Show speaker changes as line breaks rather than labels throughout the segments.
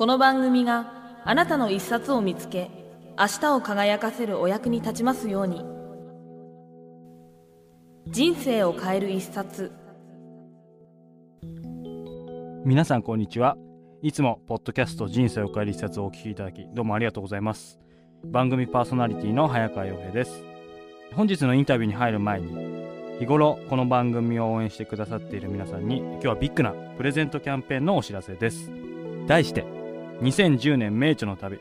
この番組があなたの一冊を見つけ明日を輝かせるお役に立ちますように。人生を変える一冊。
皆さんこんにちは。いつもポッドキャスト人生を変える一冊をお聞きいただきどうもありがとうございます。番組パーソナリティの早川洋平です。本日のインタビューに入る前に日頃この番組を応援してくださっている皆さんに今日はビッグなプレゼントキャンペーンのお知らせです。題して2010年名著の旅。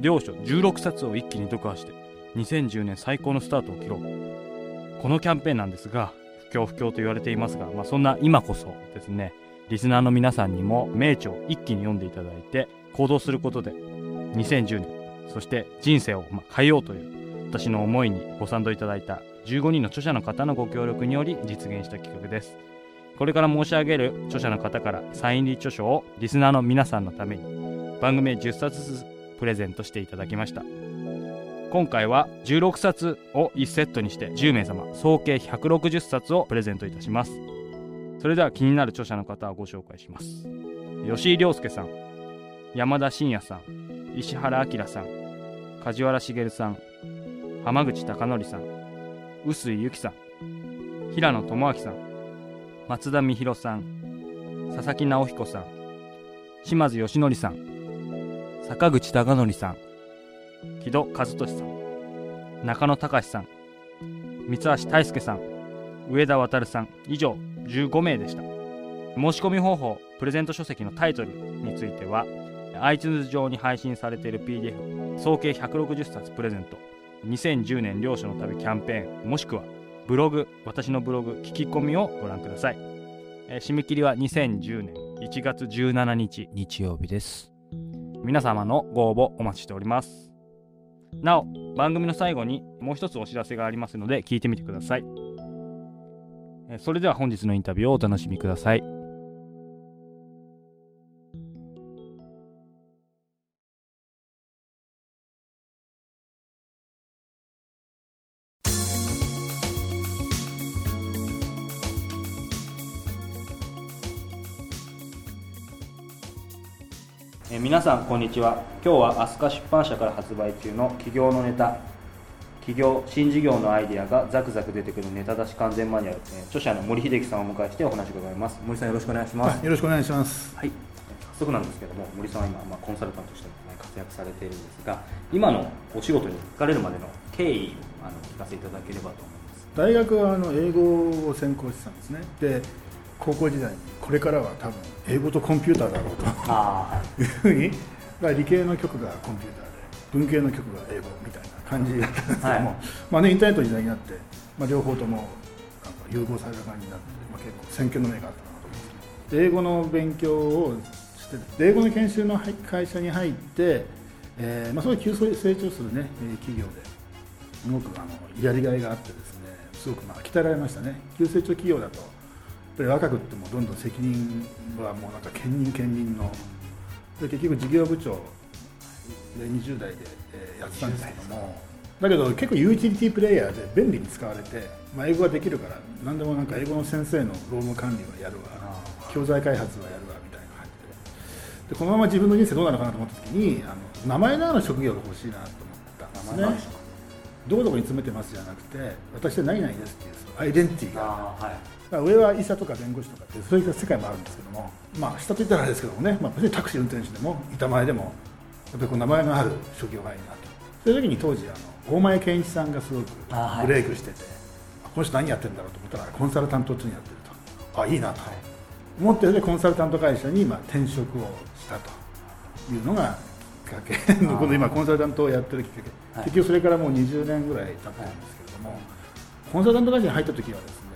両書16冊を一気に読破して2010年最高のスタートを切ろう。このキャンペーンなんですが不況不況と言われていますが、まあ、そんな今こそですねリスナーの皆さんにも名著を一気に読んでいただいて行動することで2010年そして人生を変えようという私の思いにご賛同いただいた15人の著者の方のご協力により実現した企画です。これから申し上げる著者の方からサイン入り著書をリスナーの皆さんのために番組10冊ずつプレゼントしていただきました。今回は16冊を1セットにして10名様総計160冊をプレゼントいたします。それでは気になる著者の方をご紹介します。吉井亮介さん山田真也さん石原明さん梶原茂さん浜口貴則さん臼井由紀さん平野智明さん松田美弘さん佐々木直彦さん島津義則さん坂口孝則さん。木戸和俊さん。中野隆さん。三橋大輔さん。上田渉さん。以上15名でした。申し込み方法プレゼント書籍のタイトルについては iTunes 上に配信されている PDF 総計160冊プレゼント2010年両所の旅キャンペーンもしくはブログ私のブログ聞き込みをご覧ください、えー、締め切りは2010年1月17日。日曜日です皆様のご応募お待ちしております。なお番組の最後にもう一つお知らせがありますので聞いてみてください。それでは本日のインタビューをお楽しみください。え皆さんこんにちは。今日は飛鳥出版社から発売中の起業のネタ。起業新事業のアイディアがザクザク出てくるネタ出し完全マニュアル、え著者の森秀樹さんをお迎えしてお話を伺います。森さんよろしくお願いします。
よろしくお願いします。
はい。早速なんですけども森さんは今、まあ、コンサルタントとして活躍されているんですが今のお仕事に行かれるまでの経緯をあの聞かせていただければと思います。
大学はあの英語を専攻してたんですね。で高校時代にこれからは多分英語とコンピューターだろうと。い。うふうに理系の曲がコンピューターで文系の曲が英語みたいな感じだったんですけども、はい、まあね、インターネットの時代になって、まあ、両方とも融合された感じになって、まあ、結構選挙の目があったなと思って。英語の勉強をして英語の研修の会社に入って、えーまあ、それ急成長する、ね、企業ですごくあのやりがいがあってですねすごくまあ鍛えられましたね。急成長企業だとぱり若くってもどんどん責任はもうなんか兼任兼任の。で結局事業部長で20代でやってたんですけども。だけど結構ユーティリティプレイヤーで便利に使われて、まあ、英語ができるから何でもなんか英語の先生の労務管理はやるわ。教材開発はやるわみたいな感じで。でこのまま自分の人生どうなのかなと思った時にあの名前のある職業が欲しいなと思ったんですねどこどこに詰めてますじゃなくて私は何々ですっていうそのアイデンティティが、はい。上は医者とか弁護士とかってそういう世界もあるんですけども、まあ、下と言ったらあれですけどもね、まあ、別にタクシー運転手でも板前でもやっぱりこう名前のある職業がいいなと。そういう時に当時あの大前健一さんがすごくブレイクしてて、この人何やってるんだろうと思ったらコンサルタントっていうのやってると。あいいなと、思ってでコンサルタント会社にまあ転職をしたというのがかけ。この今コンサルタントをやってるきっかけ、結局それからもう20年ぐらい経ってるんですけれども、コンサルタント会社に入った時はですね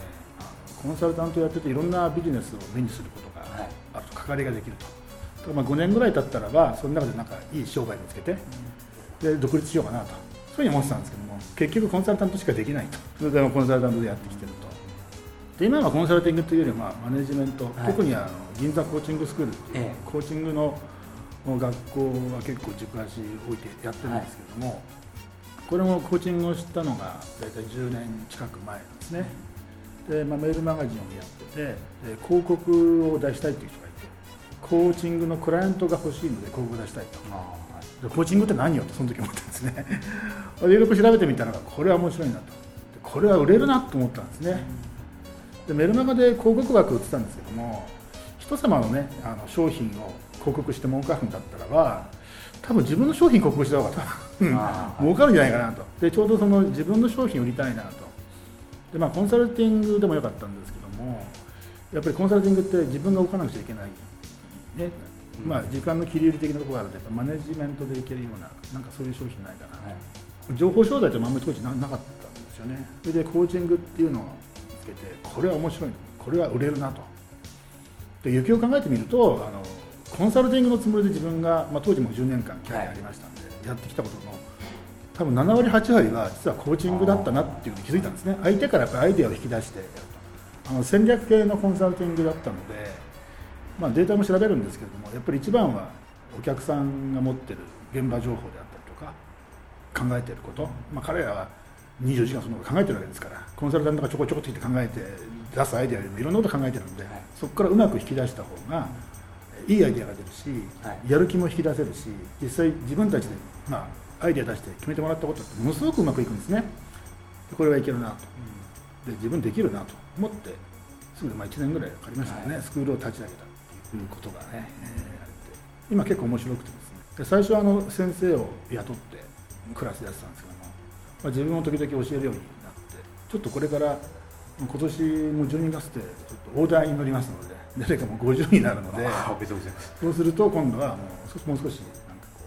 コンサルタントやってていろんなビジネスを目にすることがあると関わりができると。まあ5年ぐらい経ったらばその中でなんかいい商売見つけてで独立しようかなと。そういうふうに思ってたんですけども結局コンサルタントしかできないと。それでもコンサルタントでやってきてると。で今はコンサルティングというよりはまあマネジメント、はい、特にあの銀座コーチングスクールっていう、ええ、コーチングの学校は結構軸足置いてやってるんですけども、はい、これもコーチングを知ったのが大体10年近く前ですね。で、まあ、メールマガジンをやってて広告を出したいっていう人がいてコーチングのクライアントが欲しいので広告を出したいと。コーチングって何よってその時思ったんですね。いろいろ調べてみたのがこれは面白いなと。これは売れるなと思ったんですね。でメルマガで広告枠売ってたんですけども人様のねあの商品を広告して儲かるんだったらば多分自分の商品広告した方が多分儲かるんじゃないかなと。でちょうどその自分の商品売りたいなと。で、まあ、コンサルティングでもよかったんですけどもやっぱりコンサルティングって自分が動かなくちゃいけない、ね。まあ、時間の切り売り的なところがあるとやっぱマネジメントでいけるようななんかそういう商品ないかな、はい、情報商材ってあんまり当時なかったんですよね。それでコーチングっていうのをつけてこれは面白いこれは売れるなと。でよくよく考えてみるとあのコンサルティングのつもりで自分が、まあ、当時も10年間キャリアありましたんで、はい、やってきたことの多分7割8割は実はコーチングだったなっていうのに気づいたんですね。相手からやっぱアイデアを引き出してあの戦略系のコンサルティングだったので、まあ、データも調べるんですけれどもやっぱり一番はお客さんが持ってる現場情報であったりとか考えてること、まあ、彼らは24時間そのこと考えてるわけですからコンサルタントがちょこちょこって考えて出すアイデアよりもいろんなこと考えてるので、はい、そこからうまく引き出した方がいいアイデアが出るし、はい、やる気も引き出せるし実際自分たちで、まあ、アイデア出して決めてもらったことってものすごくうまくいくんですね。これはいけるなと、うん、で自分できるなと。思ってすぐまあ1年ぐらいかかりましたね、はい、スクールを立ち上げたっていうことがね、えー、今結構面白くてですね。で最初はあの先生を雇ってクラスやってたんですけども、まあ、自分も時々教えるようになってちょっとこれから今年も12月でちょっとオーダーに乗りますので誰かも50になるのでそうすると今度はもうもう少しなんかこ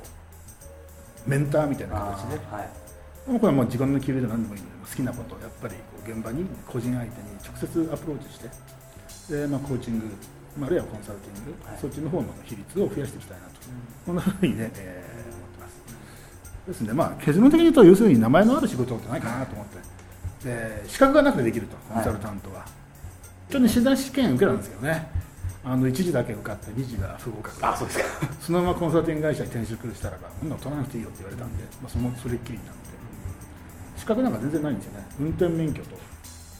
うメンターみたいな形で、これはもう自分の給料で何でもいいので好きなことをやっぱりこう現場に個人相手に直接アプローチしてで、まあ、コーチング、まあ、あるいはコンサルティング、はい、そっちの方の比率を増やしていきたいなと、こんなふうにね、えー、思ってます。ですのでまあ結論的に言うと要するに名前のある仕事ってないかなと思って。で資格がなくてできるとコンサルタントは。はいちょっと診断試験受けたんですけどね。あの1時だけ受かって2時が不合格。
あそうですか。
そのままコンサルティング会社に転職したらばこんなの取らなくていいよって言われたんで、まあ、そのそれっきりになって資格なんか全然ないんですよね。運転免許と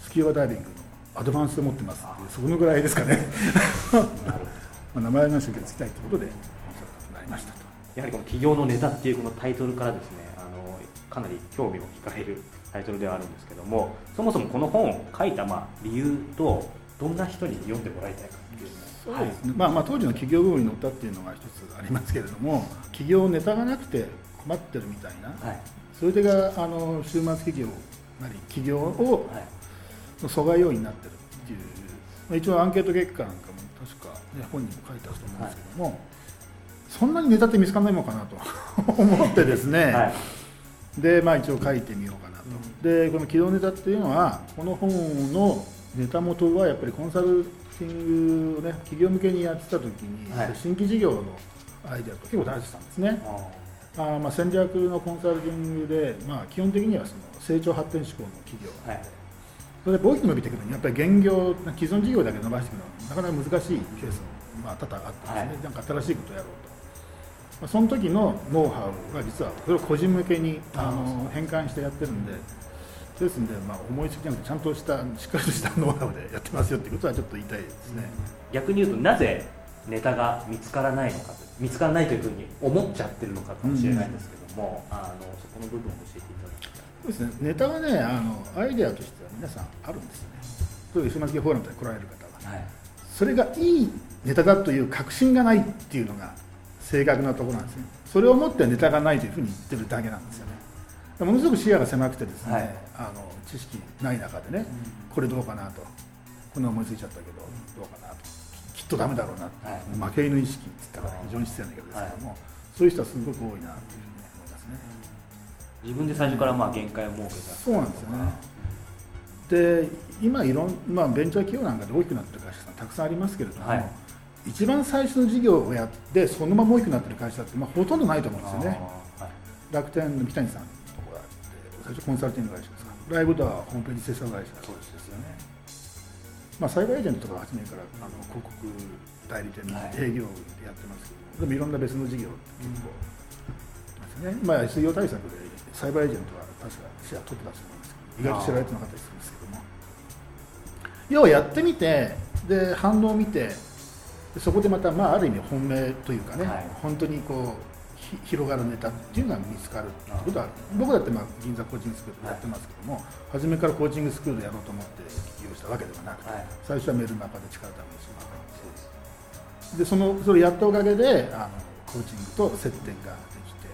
スキューバダイビングのアドバンスで持ってますっていうそのぐらいですかね。まあ名前なし受け継ぎたいということでコンサルになりましたと。
やはりこの企業のネタっていうこのタイトルからですねあのかなり興味を惹かれるタイトルではあるんですけどもそもそもこの本を書いたまあ理由とどんな人に読んでもらいたいかっていう
そうですね、はい、まあ、まあ当時の企業ブームに乗ったっていうのが一つありますけれども企業ネタがなくて困ってるみたいな、はい、それでがあの週末企業なり企業を、はい、阻害要因になってるっていう、まあ、一応アンケート結果なんかも確か、ね、本にも書いてあると思うんですけども、そんなにネタって見つからないのかなと 思ってですね、でまあ一応書いてみようかなでこの起動ネタっていうのはこの本のネタ元はやっぱりコンサルティングをね企業向けにやってた時に、はい、新規事業のアイデアと結構出してたんですね。あまあ戦略のコンサルティングで、まあ、基本的にはその成長発展志向の企業、はい、それで大きく伸びていくのにやっぱり現業既存事業だけ伸ばしていくのはなかなか難しいケースも、まあ、多々あってですね、はい、なんか新しいことをやろうと。まあ、その時のノウハウが実はそれを個人向けにあの変換してやってるんでですんで、まあ、思いつきじゃなくてちゃんとしたしっかりとしたノウハウでやってますよっていうことはちょっと言いたいですね。
逆に言うとなぜネタが見つからないのか見つからないというふうに思っちゃってるのかかもしれないんですけども、うん、あのそこの部分を教えていただきたい。
そうですね。ネタはねあのアイデアとしては皆さんあるんですよね。そういう島津フォーラムで来られる方は、はい、それがいいネタだという確信がないっていうのが正確なところなんですね。それをもってネタがないというふうに言ってるだけなんですよね。ものすごく視野が狭くてですね、はい、あの知識ない中でね、うん、これどうかなと。こんな思いついちゃったけどどうかなと。きっとダメだろうな、はい、負け犬意識って言ったら非常に失礼なけどですけども、はい、そういう人はすごく多いなというふうに思いますね。
自分で最初からまあ限界を設けた。
そうなんですよね。で今いろん、まあ、ベンチャー企業なんかで大きくなってる会社さんたくさんありますけれども、一番最初の事業をやってそのまま大きくなってる会社って、まあ、ほとんどないと思うんですよね、はい、楽天の北谷さんのところって最初コンサルティング会社ですか。ライブドアホームページ制作会社。そうですよね、まあ、サイバーエージェントとか初めからあの広告代理店の営業でやってますけど、でもいろんな別の事業結構、うん、ね、まあ、SEO 対策でサイバーエージェントは確かシェアトップだと思うんですけど意外と知られてなかったりするんですけども。要はやってみてで反応を見てそこでまた、まあ、ある意味本命というかね、はい、本当にこう広がるネタっていうのが見つかるってことは僕だってまあ銀座コーチングスクールやってますけども、はい、初めからコーチングスクールやろうと思って起業したわけではなくて、はい、最初はメールマガで力試しまでそのそれやったおかげであのコーチングと接点ができて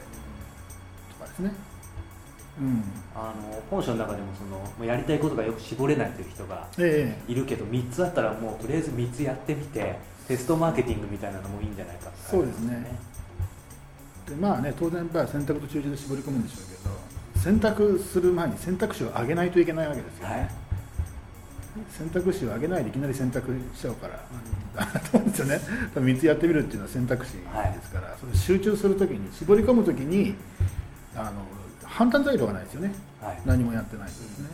とかですね。
うん、あの本書の中でもそのやりたいことがよく絞れないという人がいるけど、ええ、3つあったらもうとりあえず3つやってみてテストマーケティングみたいなのもいいんじゃないか
そうですね。でまあね当然やっぱ選択と中止で絞り込むんでしょうけど選択する前に選択肢を上げないといけないわけですよね、はい、選択肢を上げないでいきなり選択しちゃうから、うん、ですよね。3つやってみるっていうのは選択肢ですから、はい、それ集中するときに絞り込むときにあの判断材料がないですよね、はい、何もやってないとですね、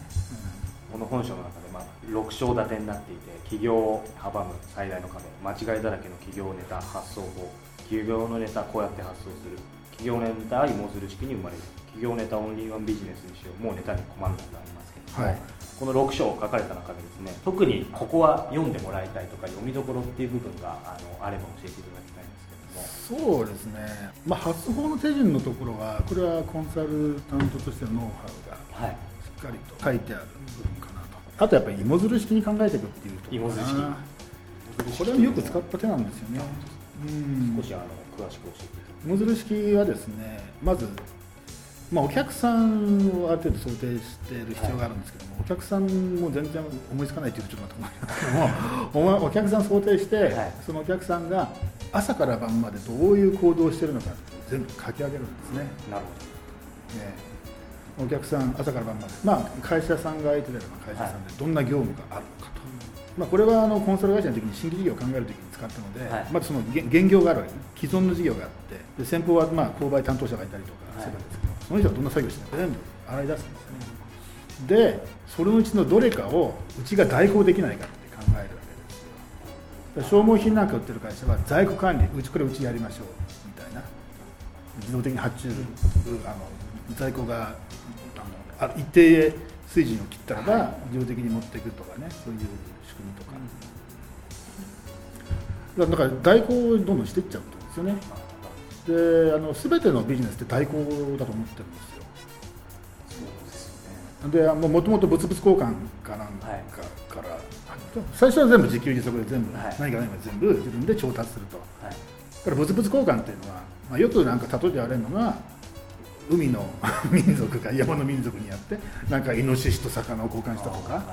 うん、この本書の中で、まあ、6章立てになっていて企業を阻む最大の壁。間違いだらけの企業ネタ発想法。企業のネタこうやって発想する。企業ネタは芋づる式に生まれる。企業ネタオンリーワンビジネスにしよう。もうネタに困るなとありますけど。も、はい、この6章書かれた中でですね特にここは読んでもらいたいとか読みどころっていう部分があのあれば教えていただきたいんです
そうですね、まあ、発法の手順のところはこれはコンサルタントとしてのノウハウがしっかりと書いてある部分あとやっぱり芋づる式に考えていくっていうところかな。これはよく使った手なんですよね、
うん、少しあの詳しく教えて
芋づる式はですねまずまあ、お客さんをある程度想定している必要があるんですけども、はい、お客さんも全然思いつかないというとちょっと待って思いますけども お客さん想定して、はい、そのお客さんが朝から晩までどういう行動をしているのか全部書き上げるんですね。なるほど、ね、お客さん朝から晩まで、まあ、会社さんが相手であれば会社さんでどんな業務があるのかと、まあ、これはあのコンサル会社の時に新規事業を考える時に使ったので、はい、まずその現業があるわけ。既存の事業があってで先方はまあ購買担当者がいたりとかするんですけど、はい、その人はどんな作業してるのか全部洗い出すんですよね。でそのうちのどれかをうちが代行できないかって考える消耗品なんか売ってる会社は在庫管理うちこれうちやりましょうみたいな。自動的に発注あの在庫があの一定水準を切ったらば自動的に持っていくとかねそういう仕組みとか、だから代行をどんどんしていっちゃうとですよね。であの全てのビジネスって代行だと思ってるんですよ。でもともと物々交換かなんかから、最初は全部自給自足で全部、はい、何か何か全部自分で調達すると、はい、だから物々交換っていうのは、まあ、よくなんか例えてあれるのが海の 民族が山の民族にやってなんかイノシシと魚を交換したとか、はい、っ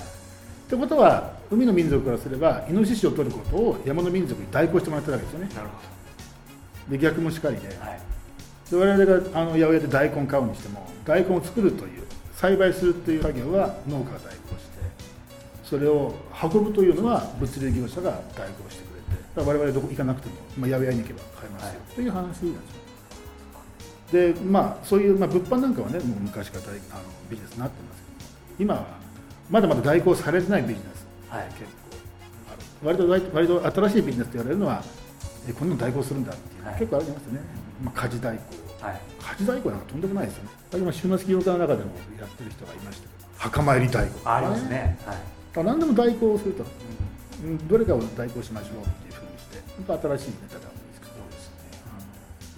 てことは海の民族からすればイノシシを取ることを山の民族に代行してもらってるわけですよね。なるほど。で逆もしかりで,、はい、で我々があの八百屋で大根買うにしても大根を作るという栽培するという作業は農家が代行してそれを運ぶというのは物流業者が代行してくれて我々どこ行かなくても、まあ、八百屋に行けば買えますよ、はい、という話なんですよでまあそういう、まあ、物販なんかはねもう昔からあのビジネスになってますけど今はまだまだ代行されてないビジネス、はい、結構割と割と新しいビジネスと言われるのはえこんなの代行するんだっていう、はい、結構ありますよね、まあ、家事代行、はい、家事代行なんかとんでもないですよね。今週末業界の中でもやってる人がいましたけど墓参り代行
ありますね、はい。
何でも代行すると、うん、どれかを代行しましょうっていうふうにして本当新しいネタが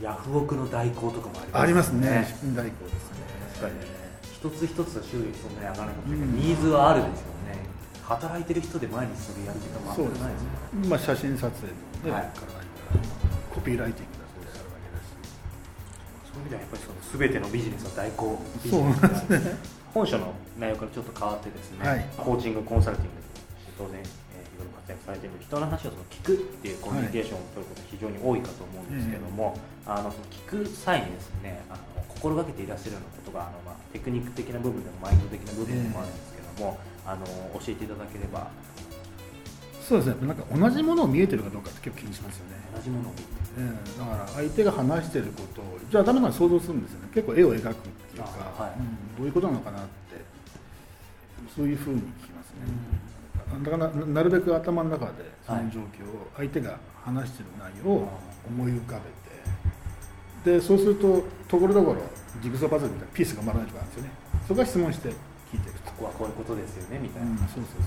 ヤフオクの代行とかも
ありますね。ありますね。代行ですね
確かに一つ一つは収益そんなに上がらなかったけど、ニーズはあるでしょうね。働いてる人で毎日それやる時間もあるんないですね
まあ写真撮影で、はい、コピーライティングだそうある。わけだし
そういう意味ではやっぱりその全てのビジネスは代行ビ
ジネスですね。
本書の内容からちょっと変わってですね、はい、コーチングコンサルティング当然、活躍されている人の話をその聞くっていうコミュニケーションを取ることが非常に多いかと思うんですけども、はい、あのその聞く際にですねあの心がけていらっしゃるようなことがあの、まあ、テクニック的な部分でもマインド的な部分でもあるんですけども、あの教えていただければ。
そうですね。なんか同じものを見えてるかどうかって結構気にしますよね、
同じものを見て
ええだから相手が話してることをじゃあ頭の中で想像するんですよね。結構絵を描くっていうか、
あはい。
うん。どういうことなのかなってそういうふうに聞きますね、だからななるべく頭の中でその状況を相手が話してる内容を思い浮かべてでそうするとところどころジグソーパズルみたいなピースが埋まらないとかあるんですよね。そこは質問して聞いていくと。
ここはこういうことですよねみたいな、
うん、そうそうそう。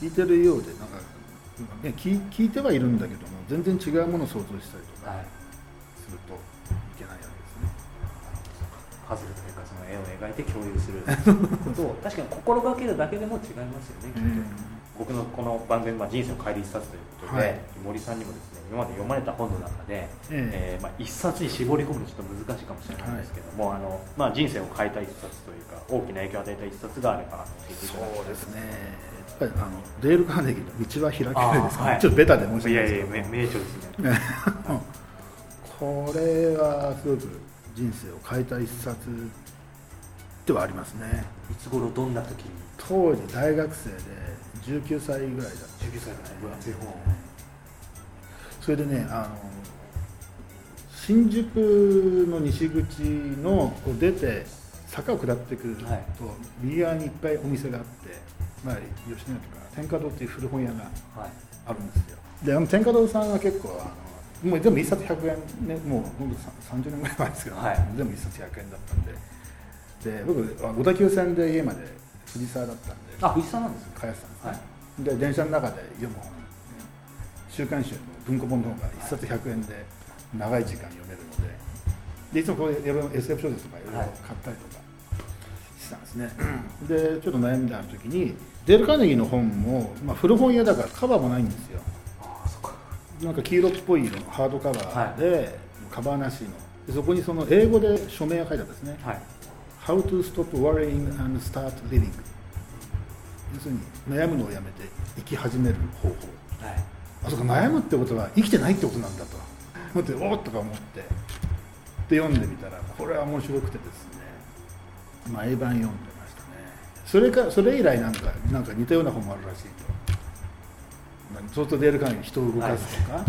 聞いてるようでなんか、ね、聞聞いてはいるんだけども全然違うものを想像したりとか
はい。
するといけないわけですね、
パズルという絵を描いて共有する。そう確かに心がけるだけでも違いますよねきっと、僕のこの番組、まあ、人生の帰り一冊ということで、
はい。
森さんにもですね今まで読まれた本の中で、
え
えーまあ、一冊に絞り込むのちょっと難しいかもしれないんですけども、あのまあ、人生を変えた一冊というか大きな影響を与えた一冊があれば
そうですね。やっぱりあのデール・カーネギーの「道は開けない」ですかね、
はい。
ちょっとベタで申し訳
いや
ないですけど。
いや名名著ですね。
これはすごく人生を変えた一冊ではありますね。
いつ頃どんな時に？
当時大学生で19歳ぐらいだった。
19歳の分厚い。本
それでねあの新宿の西口のこう出て坂を下ってくると、
はい。
右側にいっぱいお店があって、まあ、吉野家とか天下堂っていう古本屋が
はい。
あるんですよ。であの天下堂さんは結構あのもうでも一冊100円ねもうほんと30年ぐらい前ですけど、
はい。
でも一冊100円だったんでで僕あ小田急線で家まで藤沢だったんで
あ藤沢なんですね。
通ってたん。ですね、
はい。
で電車の中で読む本週刊誌の文庫本の方が1冊100円で長い時間読めるのででいつもこういう SF 小説とかいろいろ買ったりとかしてたんですね、でちょっと悩んである時にデール・カーネギーの本も、まあ、古本屋だからカバーもないんですよ。
ああそっか。
なんか黄色っぽい色のハードカバーで、カバーなしの。でそこにその英語で署名が書いてあったんですね。
はい
How to stop worrying and start living. 要するに悩むのをやめて生き始める方法。
はい。
あそこ悩むってことは生きてないってことなんだと。思っておっとか思ってで読んでみたらこれは面白くてですね。毎晩読んでましたね。それかそれ以来なんかなんか似たような本もあるらしいと。まあそうするとデール・カーネギー人を動かすとか、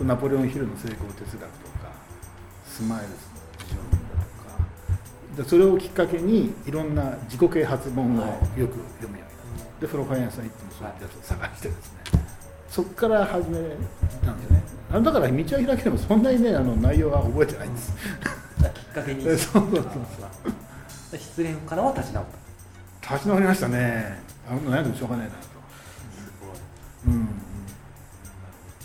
ナポレオン・ヒルの成功哲学とかスマイルズの事情論だとか。でそれをきっかけにいろんな自己啓発本をよく読むようになってで古本屋さん行ってもそういったやつを探してですね。そこから始めたんですね。あのだから道は開けてもそんなにねあの内容は覚えてないんです。
きっかけに。
そうそうそう
そう。失恋からは立ち直った。
立ち直りましたね。あの悩んでもしょうがないなと。うん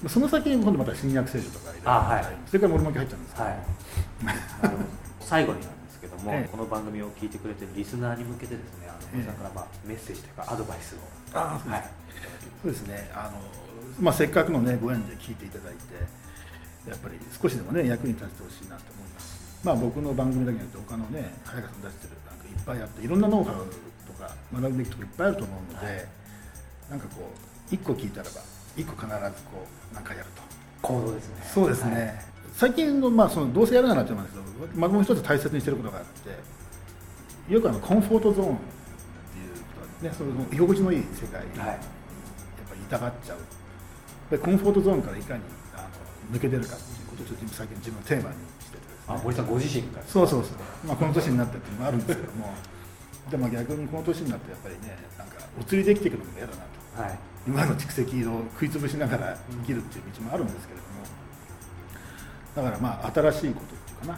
うん。その先に今度また新約聖書とかいろいろ
あはい。
それから森巻入っちゃうんですけど、
はい。最後にけども、
ええ。
この番組を聞いてくれてるリスナーに向けてですねあの
え
さんからまあメッセージというかアドバイスをはい。
そうですね。あの、まあ、せっかくの、ね、ご縁で聞いていただいてやっぱり少しでも、ね、役に立ててほしいなと思います。し、まあ、僕の番組だけじゃなくて他のね早川さん出してるなんかいっぱいあっていろんなノウハウとか学ぶべきとこいっぱいあると思うので、なんかこう一個聞いたらば一個必ずこうなんかやると。
行動ですね。
そうですね、最近の,、まあそのどうせやるならって思うんですけど、まあ、もう一つ大切にしてることがあってよくあのコンフォートゾーンっていうことはねその居心地のいい世界に
はい。
やっぱり痛がっちゃう。でコンフォートゾーンからいかにあの抜け出るかっていうことをちょっと最近自分のテーマにしててね。
あ森さんご自身が
そうそうそう、まあ、この年になってっていうのもあるんですけども。でも逆にこの年になってやっぱりねなんかお釣りできていくのも嫌だなと。
はい。
今の蓄積を食い潰しながら生きるっていう道もあるんですけれどもだからまあ新しいことっていうかな。あ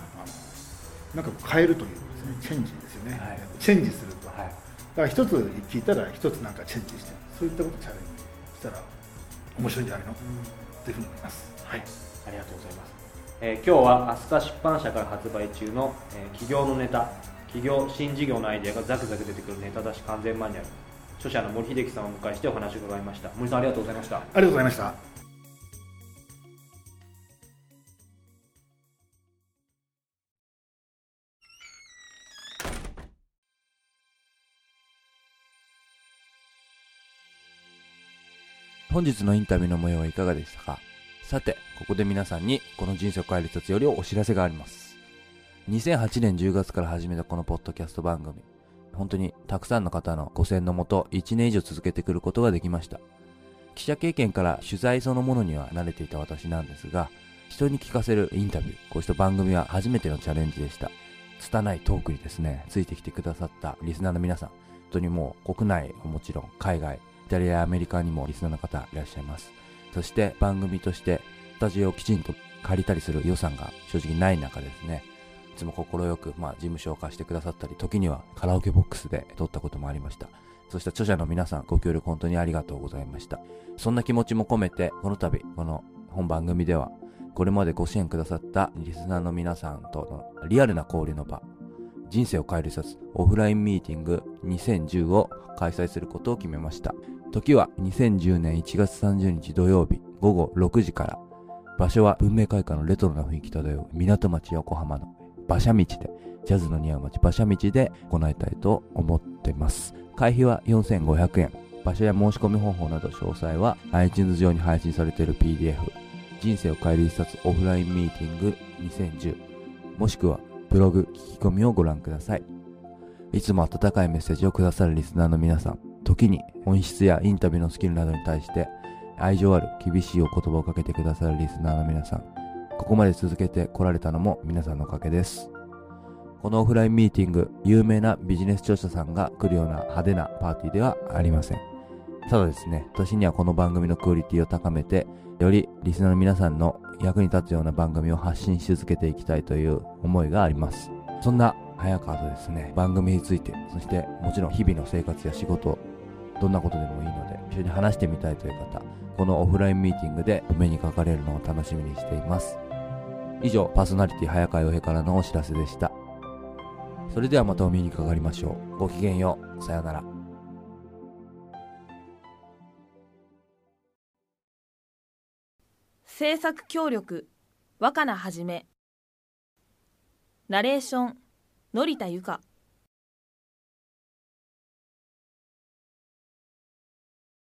のなんか変えるというですねチェンジですよね、
はい。
チェンジすると、
はい。
だから一つ聞いたら一つなんかチェンジしてそういったことをチャレンジしたら面白いんじゃないの、というふうに思います。はい。
ありがとうございます、えー今日はアスカ出版社から発売中の、えー企業のネタ。企業新事業のアイデアがザクザク出てくるネタ出し完全マニュアル。著者の森秀樹さんをお迎えしてお話を伺いました。森さんありがとうございました。
ありがとうございました
本日のインタビューの模様はいかがでしたか？さて、ここで皆さんにこの人生を変える一つよりお知らせがあります。2008年10月から始めたこのポッドキャスト番組。本当にたくさんの方のご戦のもと1年以上続けてくることができました。記者経験から取材そのものには慣れていた私なんですが、人に聞かせるインタビュー、こうした番組は初めてのチャレンジでした。拙いトークにですね、ついてきてくださったリスナーの皆さん、本当にもう国内もちろん海外、イタリアやアメリカにもリスナーの方いらっしゃいます。そして番組としてスタジオをきちんと借りたりする予算が正直ない中ですね、いつも快く、まあ、事務所を貸してくださったり、時にはカラオケボックスで撮ったこともありました。そして著者の皆さん、ご協力本当にありがとうございました。そんな気持ちも込めて、この度、この本番組では、これまでご支援くださったリスナーの皆さんとのリアルな交流の場、人生を変える一冊オフラインミーティング2010を開催することを決めました。時は2010年1月30日土曜日午後6時から、場所は文明開化のレトロな雰囲気漂う港町横浜の馬車道で、ジャズの似合う街馬車道で行いたいと思ってます。会費は4500円。場所や申し込み方法など詳細は iTunes 上に配信されている PDF 人生を変える一冊オフラインミーティング2010もしくはブログ聞き込みをご覧ください。いつも温かいメッセージをくださるリスナーの皆さん、時に本質やインタビューのスキルなどに対して愛情ある厳しいお言葉をかけてくださるリスナーの皆さん、ここまで続けて来られたのも皆さんのおかげです。このオフラインミーティング、有名なビジネス著者さんが来るような派手なパーティーではありません。ただですね、私にはこの番組のクオリティを高めて、よりリスナーの皆さんの役に立つような番組を発信し続けていきたいという思いがあります。そんな早川とですね、番組について、そしてもちろん日々の生活や仕事、どんなことでもいいので、一緒に話してみたいという方、このオフラインミーティングでお目にかかれるのを楽しみにしています。以上、パーソナリティ早川洋平からのお知らせでした。それではまたお目にかかりましょう。ごきげんよう。さようなら。
制作協力若菜はじめナレーション、の田由香